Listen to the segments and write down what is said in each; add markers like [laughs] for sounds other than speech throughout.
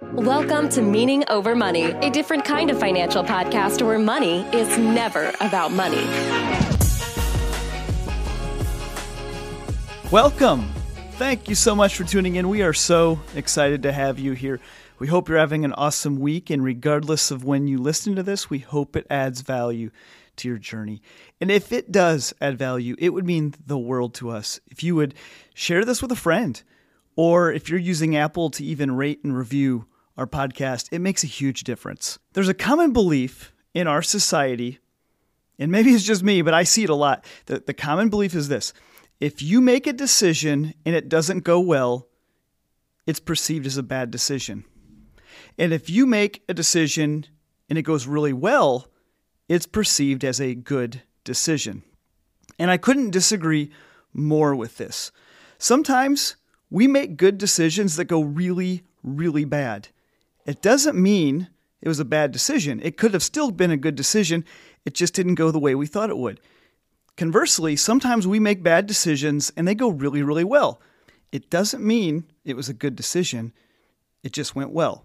Welcome to Meaning Over Money, a different kind of financial podcast where money is never about money. Welcome. Thank you so much for tuning in. We are so excited to have you here. We hope you're having an awesome week, and regardless of when you listen to this, we hope it adds value to your journey. And if it does add value, it would mean the world to us if you would share this with a friend, or if you're using Apple to even rate and review our podcast, it makes a huge difference. There's a common belief in our society, and maybe it's just me, but I see it a lot. The, the common belief is this if you make a decision and it doesn't go well, it's perceived as a bad decision. And if you make a decision and it goes really well, it's perceived as a good decision. And I couldn't disagree more with this. Sometimes we make good decisions that go really, really bad. It doesn't mean it was a bad decision. It could have still been a good decision. It just didn't go the way we thought it would. Conversely, sometimes we make bad decisions and they go really, really well. It doesn't mean it was a good decision. It just went well.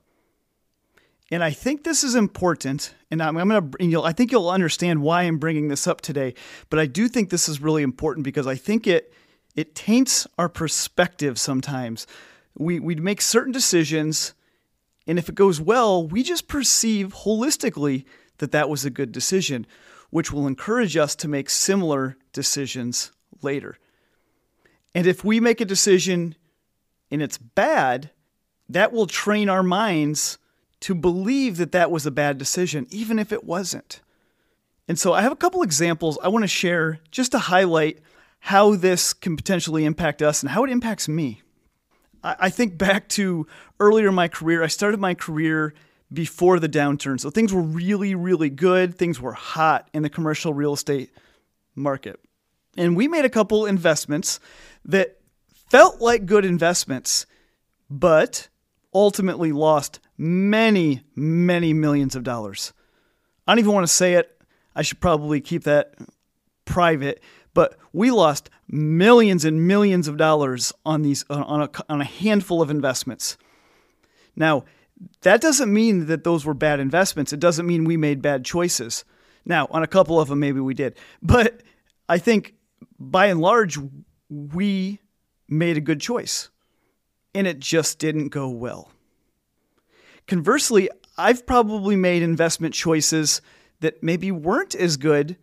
And I think this is important, and I'm, I'm going to, I think you'll understand why I'm bringing this up today. But I do think this is really important because I think it it taints our perspective sometimes. We we make certain decisions and if it goes well, we just perceive holistically that that was a good decision, which will encourage us to make similar decisions later. And if we make a decision and it's bad, that will train our minds to believe that that was a bad decision, even if it wasn't. And so I have a couple examples I want to share just to highlight how this can potentially impact us and how it impacts me. I think back to earlier in my career. I started my career before the downturn. So things were really, really good. Things were hot in the commercial real estate market. And we made a couple investments that felt like good investments, but ultimately lost many, many millions of dollars. I don't even want to say it. I should probably keep that private but we lost millions and millions of dollars on these on a, on a handful of investments. Now, that doesn't mean that those were bad investments. It doesn't mean we made bad choices. Now, on a couple of them, maybe we did. But I think by and large, we made a good choice. And it just didn't go well. Conversely, I've probably made investment choices that maybe weren't as good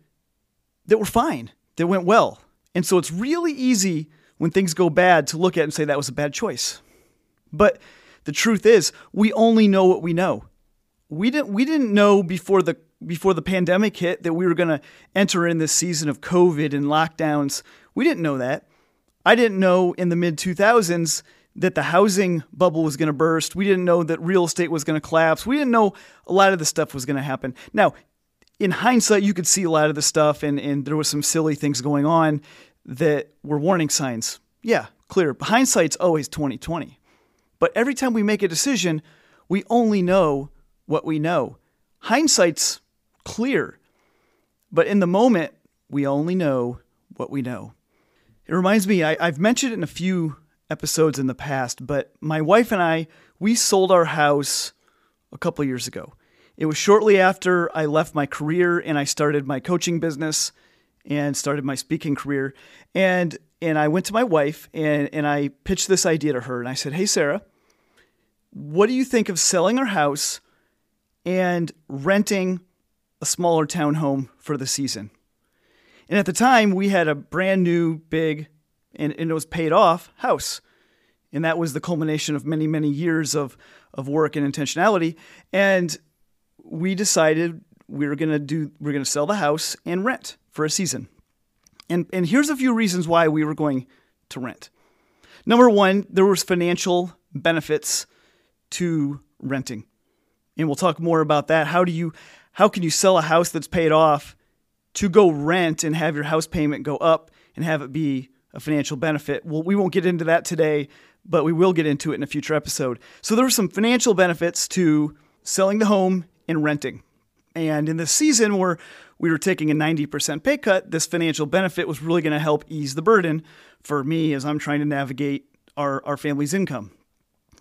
that were fine that went well. And so it's really easy when things go bad to look at and say that was a bad choice. But the truth is, we only know what we know. We didn't we didn't know before the before the pandemic hit that we were going to enter in this season of COVID and lockdowns. We didn't know that. I didn't know in the mid 2000s that the housing bubble was going to burst. We didn't know that real estate was going to collapse. We didn't know a lot of the stuff was going to happen. Now, in hindsight, you could see a lot of the stuff, and, and there was some silly things going on that were warning signs. Yeah, clear. Hindsight's always 2020. But every time we make a decision, we only know what we know. Hindsight's clear. But in the moment, we only know what we know. It reminds me, I, have mentioned it in a few episodes in the past, but my wife and I, we sold our house a couple years ago. It was shortly after I left my career and I started my coaching business and started my speaking career. And and I went to my wife and, and I pitched this idea to her and I said, Hey Sarah, what do you think of selling our house and renting a smaller townhome for the season? And at the time we had a brand new, big, and, and it was paid off house. And that was the culmination of many, many years of, of work and intentionality. And we decided we were to do we going to sell the house and rent for a season. And and here's a few reasons why we were going to rent. Number 1, there was financial benefits to renting. And we'll talk more about that. How do you how can you sell a house that's paid off to go rent and have your house payment go up and have it be a financial benefit? Well, we won't get into that today, but we will get into it in a future episode. So there were some financial benefits to selling the home in renting. And in this season where we were taking a 90% pay cut, this financial benefit was really going to help ease the burden for me as I'm trying to navigate our, our family's income.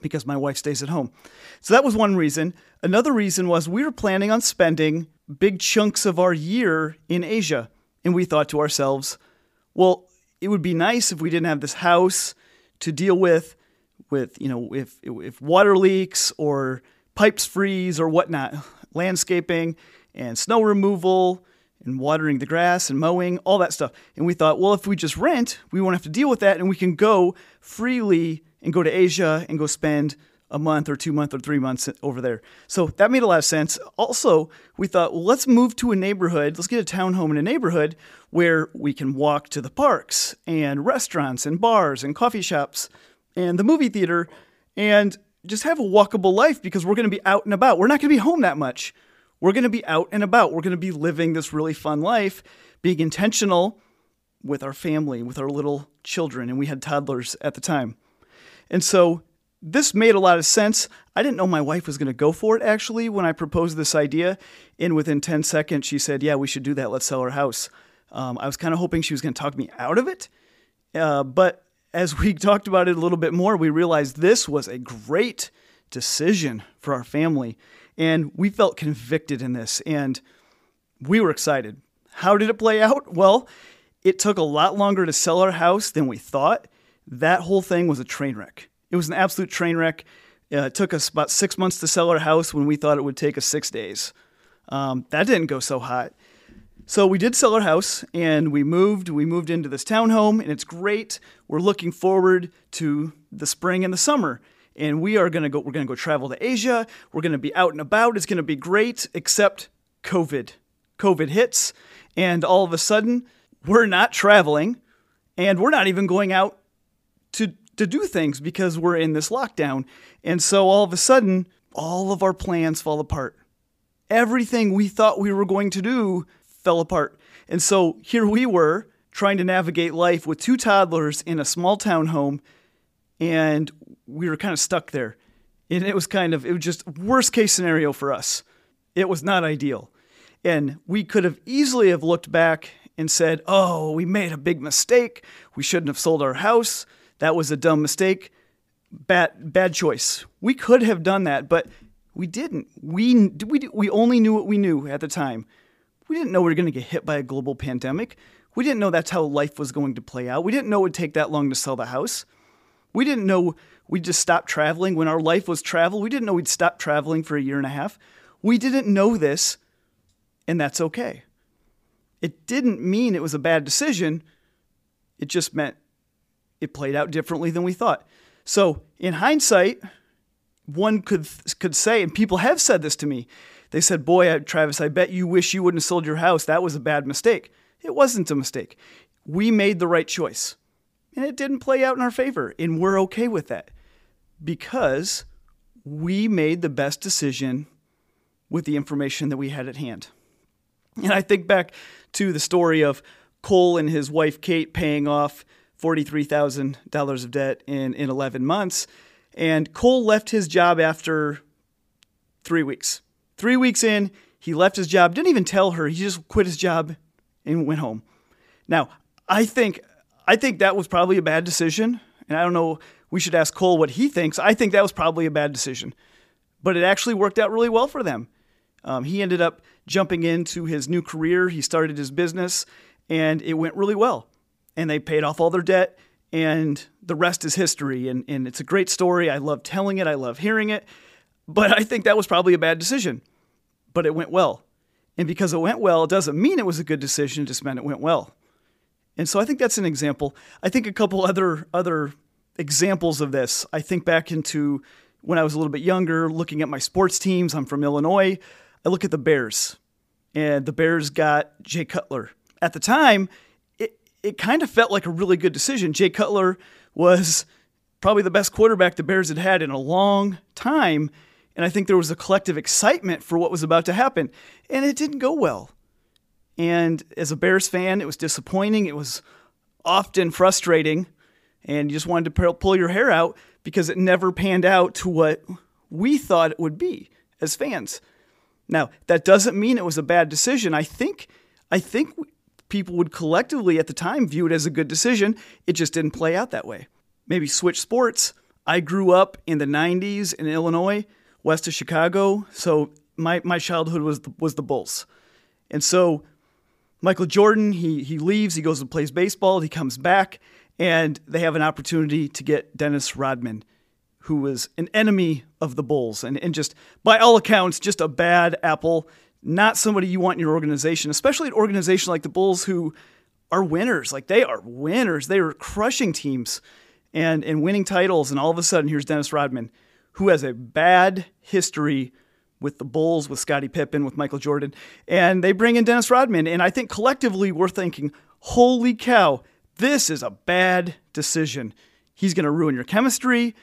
because my wife stays at home. So that was one reason. Another reason was we were planning on spending big chunks of our year in Asia. And we thought to ourselves, well, it would be nice if we didn't have this house to deal with, with, you know, if, if water leaks or pipes freeze or whatnot, landscaping and snow removal and watering the grass and mowing, all that stuff. And we thought, well, if we just rent, we won't have to deal with that and we can go freely and go to Asia and go spend a month or two months or three months over there. So that made a lot of sense. Also, we thought, well, let's move to a neighborhood. Let's get a townhome in a neighborhood where we can walk to the parks and restaurants and bars and coffee shops and the movie theater and just have a walkable life because we're going to be out and about. We're not going to be home that much. We're going to be out and about. We're going to be living this really fun life, being intentional with our family, with our little children. And we had toddlers at the time. And so this made a lot of sense. I didn't know my wife was going to go for it actually when I proposed this idea. And within 10 seconds, she said, Yeah, we should do that. Let's sell our house. Um, I was kind of hoping she was going to talk me out of it. Uh, but as we [laughs] talked about it a little bit more, we realized this was a great decision for our family. And we felt convicted in this. And we were excited. How did it play out? [laughs] Well, it took a lot longer to sell our house than we thought. That whole thing was a train wreck. It was an absolute train wreck. Uh, it took us about six months to sell our house when we thought it would take us six days. Um, that didn't go so hot. So we did sell our house and we moved. We moved into this townhome and it's great. We're looking forward to the spring and the summer. And we are gonna go. We're gonna go travel to Asia. We're gonna be out and about. It's gonna be great. Except COVID. COVID hits, and all of a sudden we're not traveling, and we're not even going out to to do things because we're in this lockdown. And so all of a sudden, all of our plans fall apart. Everything we thought we were going to do fell apart. And so here we were trying to navigate life with two toddlers in a small town home, and we were kind of stuck there. And it was kind of, it was just worst case scenario for us. It was not ideal. And we could have easily have looked back and said, oh, we made a big mistake. We shouldn't have sold our house. That was a dumb mistake. Bad bad choice. We could have done that, but we didn't. We we we only knew what we knew at the time. We didn't know we were going to get hit by a global pandemic. We didn't know that's how life was going to play out. We didn't know it would take that long to sell the house. We didn't know we'd just stop traveling when our life was travel. We didn't know we'd stop traveling for a year and a half. We didn't know this, and that's okay. It didn't mean it was a bad decision. It just meant it played out differently than we thought. So, in hindsight, one could could say, and people have said this to me. They said, "Boy, uh, Travis, I bet you wish you wouldn't have sold your house. That was a bad mistake." It wasn't a mistake. We made the right choice, and it didn't play out in our favor, and we're okay with that because we made the best decision with the information that we had at hand. And I think back to the story of Cole and his wife Kate paying off $43,000 of debt in, in 11 months. And Cole left his job after three weeks. Three weeks in, he left his job, didn't even tell her. He just quit his job and went home. Now, I think I think that was probably a bad decision. And I don't know, we should ask Cole what he thinks. I think that was probably a bad decision. But it actually worked out really well for them. Um, he ended up jumping into his new career. He started his business, and it went really well and they paid off all their debt and the rest is history and, and it's a great story i love telling it i love hearing it but i think that was probably a bad decision but it went well. And because it went well it doesn't mean it was a good decision it just meant it went well. And so i think that's an example. I think a couple other other examples of this. I think back into when i was a little bit younger looking at my sports teams. I'm from illinois. I look at the bears and the bears got jay cutler. At the time it kind of felt like a really good decision. Jay Cutler was probably the best quarterback the Bears had had in a long time. And I think there was a collective excitement for what was about to happen. And it didn't go well. And as a Bears fan, it was disappointing. It was often frustrating. And you just wanted to pull your hair out because it never panned out to what we thought it would be as fans. Now, that doesn't mean it was a bad decision. I think I think people would collectively at the time view it as a good decision. It just didn't play out that way. Maybe switch sports. I grew up in the 90s in Illinois, west of Chicago. So my, my childhood was the, was the Bulls. And so Michael Jordan, he, he leaves, he goes and plays baseball, he comes back, and they have an opportunity to get Dennis Rodman, who was an enemy of the Bulls and, and just, by all accounts, just a bad apple, not somebody you want in your organization, especially an organization like the Bulls who are winners. Like they are winners. They are crushing teams and, and winning titles. And all of a sudden, here's Dennis Rodman, who has a bad history with the Bulls, with Scottie Pippen, with Michael Jordan. And they bring in Dennis Rodman. And I think collectively we're thinking, holy cow, this is a bad decision. He's going to ruin your chemistry.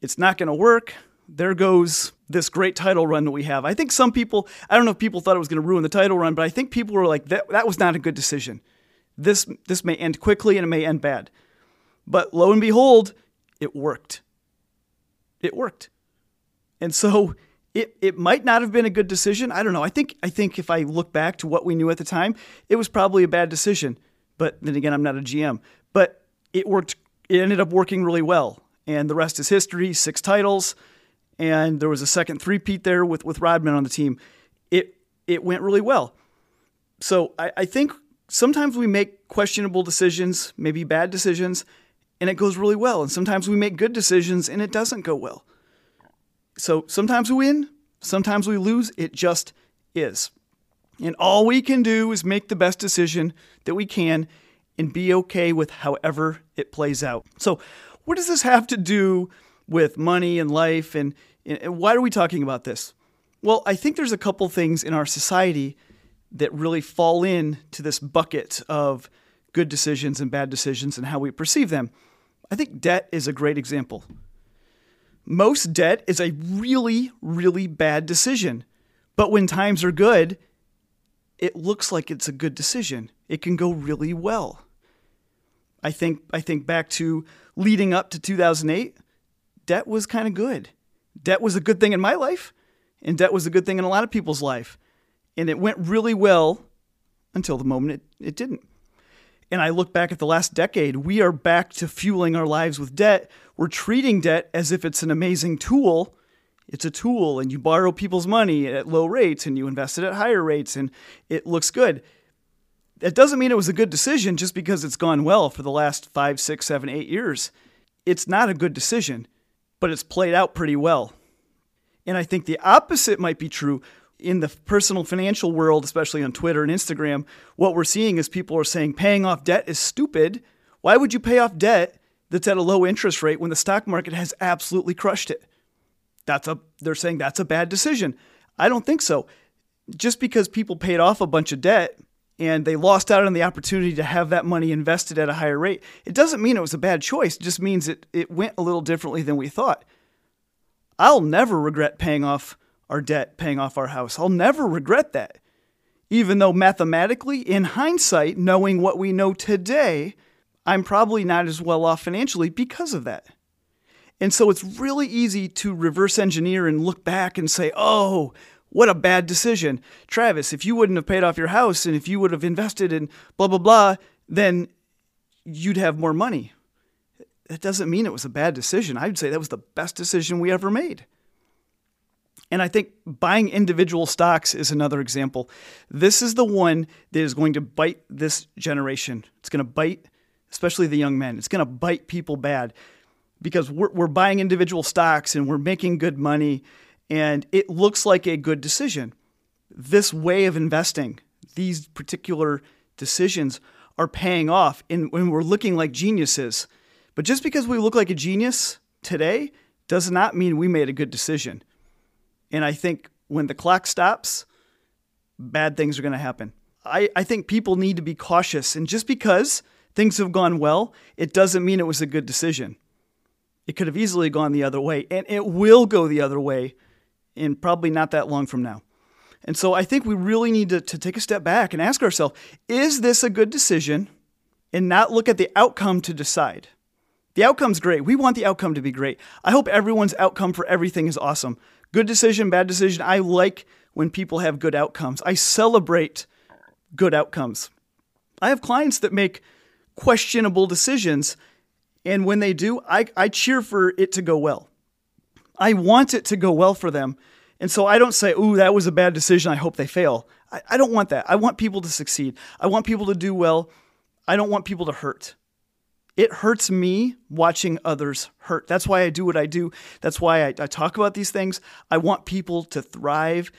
It's not going to work. There goes this great title run that we have. I think some people, I don't know if people thought it was going to ruin the title run, but I think people were like, that, that was not a good decision. This, this may end quickly and it may end bad. But lo and behold, it worked. It worked. And so it, it might not have been a good decision. I don't know. I think I think if I look back to what we knew at the time, it was probably a bad decision. But then again, I'm not a GM. But it worked. It ended up working really well, and the rest is history. Six titles, and there was a second three-peat there with with Rodman on the team. It it went really well. So I, I think sometimes we make questionable decisions, maybe bad decisions, and it goes really well. And sometimes we make good decisions and it doesn't go well. So sometimes we win, sometimes we lose. It just is. And all we can do is make the best decision that we can and be okay with however it plays out. So, what does this have to do with money and life? And, and why are we talking about this? Well, I think there's a couple things in our society that really fall in to this bucket of good decisions and bad decisions and how we perceive them. I think debt is a great example. Most debt is a really, really bad decision. But when times are good, it looks like it's a good decision. It can go really well. I think I think back to leading up to 2008, debt was kind of good. Debt was a good thing in my life, and debt was a good thing in a lot of people's life. And it went really well until the moment it, it didn't. And I look back at the last decade, we are back to fueling our lives with debt. We're treating debt as if it's an amazing tool. It's a tool, and you borrow people's money at low rates and you invest it at higher rates, and it looks good. That doesn't mean it was a good decision just because it's gone well for the last five, six, seven, eight years. It's not a good decision, but it's played out pretty well. And I think the opposite might be true in the personal financial world, especially on Twitter and Instagram, what we're seeing is people are saying paying off debt is stupid. Why would you pay off debt that's at a low interest rate when the stock market has absolutely crushed it? That's a they're saying that's a bad decision. I don't think so. Just because people paid off a bunch of debt and they lost out on the opportunity to have that money invested at a higher rate, it doesn't mean it was a bad choice. It just means it, it went a little differently than we thought. I'll never regret paying off our debt, paying off our house. I'll never regret that. Even though mathematically, in hindsight, knowing what we know today, I'm probably not as well off financially because of that. And so it's really easy to reverse engineer and look back and say, oh, what a bad decision. Travis, if you wouldn't have paid off your house and if you would have invested in blah, blah, blah, then you'd have more money. That doesn't mean it was a bad decision. I'd say that was the best decision we ever made. And I think buying individual stocks is another example. This is the one that is going to bite this generation. It's going to bite, especially the young men. It's going to bite people bad because we're, we're buying individual stocks and we're making good money, and it looks like a good decision. This way of investing, these particular decisions are paying off and when we're looking like geniuses. But just because we look like a genius today does not mean we made a good decision. And I think when the clock stops, bad things are going to happen. I, I think people need to be cautious. And just because things have gone well, it doesn't mean it was a good decision. It could have easily gone the other way, and it will go the other way in probably not that long from now. And so I think we really need to, to take a step back and ask ourselves is this a good decision? And not look at the outcome to decide. The outcome's great. We want the outcome to be great. I hope everyone's outcome for everything is awesome. Good decision, bad decision. I like when people have good outcomes. I celebrate good outcomes. I have clients that make questionable decisions, And when they do, I, I cheer for it to go well. I want it to go well for them. And so I don't say, ooh, that was a bad decision. I hope they fail. I, I don't want that. I want people to succeed. I want people to do well. I don't want people to hurt. It hurts me watching others hurt. That's why I do what I do. That's why I, I talk about these things. I want people to thrive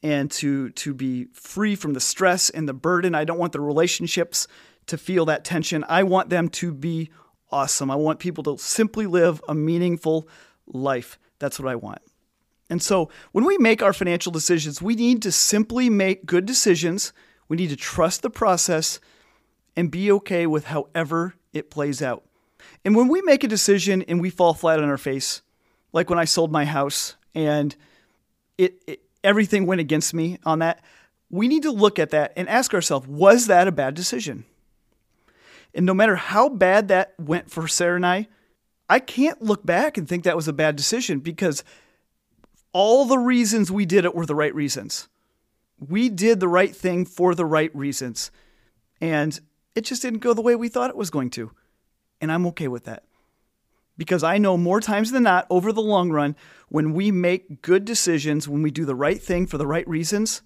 and to to be free from the stress and the burden. I don't want the relationships to feel that tension. I want them to be awesome. I want people to simply live a meaningful life. That's what I want. And so, when we make our financial decisions, we need to simply make good decisions. We need to trust the process and be okay with however it plays out. And when we make a decision and we fall flat on our face, like when I sold my house and it, it everything went against me on that. We need to look at that and ask ourselves, was that a bad decision? And no matter how bad that went for Sarah and I, I can't look back and think that was a bad decision because all the reasons we did it were the right reasons. We did the right thing for the right reasons. And it just didn't go the way we thought it was going to. And I'm okay with that because I know more times than not over the long run, when we make good decisions, when we do the right thing for the right reasons,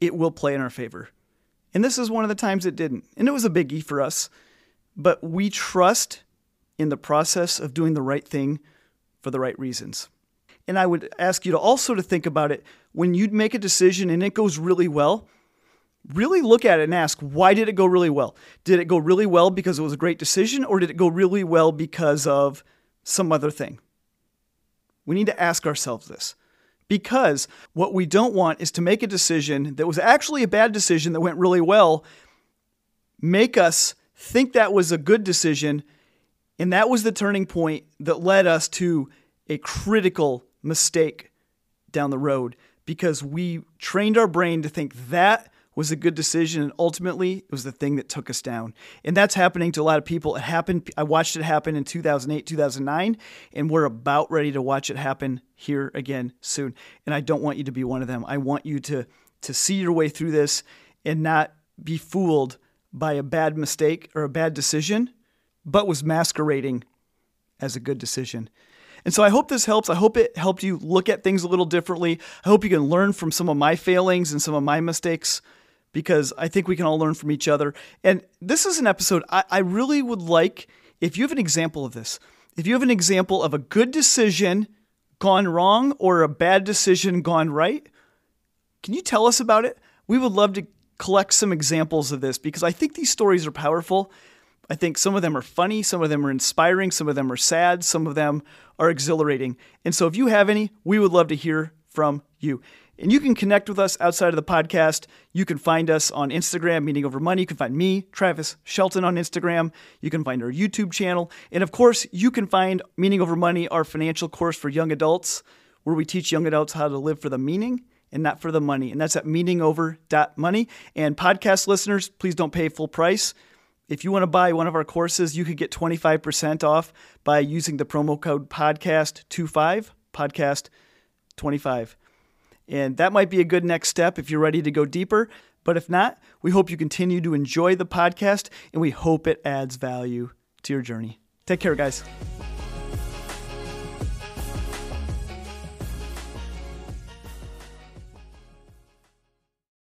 it will play in our favor. And this is one of the times it didn't. And it was a biggie for us. But we trust in the process of doing the right thing for the right reasons. And I would ask you to also to think about it when you make a decision and it goes really well, really look at it and ask, why did it go really well? Did it go really well because it was a great decision, or did it go really well because of some other thing? We need to ask ourselves this. Because what we don't want is to make a decision that was actually a bad decision that went really well, make us think that was a good decision, and that was the turning point that led us to a critical mistake down the road because we trained our brain to think that was a good decision and ultimately it was the thing that took us down. And that's happening to a lot of people. It happened i watched it happen in 2008 2009 and we're about ready to watch it happen here again soon. And i don't want you to be one of them. I want you to to see your way through this and not be fooled by a bad mistake or a bad decision but was masquerading as a good decision. And so I hope this helps. I hope it helped you look at things a little differently. I hope you can learn from some of my failings and some of my mistakes because I think we can all learn from each other. And this is an episode I, I really would like if you have an example of this, if you have an example of a good decision gone wrong or a bad decision gone right, can you tell us about it? We would love to collect some examples of this because I think these stories are powerful. I think some of them are funny, some of them are inspiring, some of them are sad, some of them are exhilarating. And so if you have any, we would love to hear from you. And you can connect with us outside of the podcast. You can find us on Instagram, Meaning Over Money. You can find me, Travis Shelton, on Instagram. You can find our YouTube channel. And of course, you can find Meaning Over Money, our financial course for young adults, where we teach young adults how to live for the meaning and not for the money. And that's at meaningover.money. And podcast listeners, please don't pay full price. If you want to buy one of our courses, you could get 25% off by using the promo code podcast25, podcast25. And that might be a good next step if you're ready to go deeper. But if not, we hope you continue to enjoy the podcast and we hope it adds value to your journey. Take care, guys.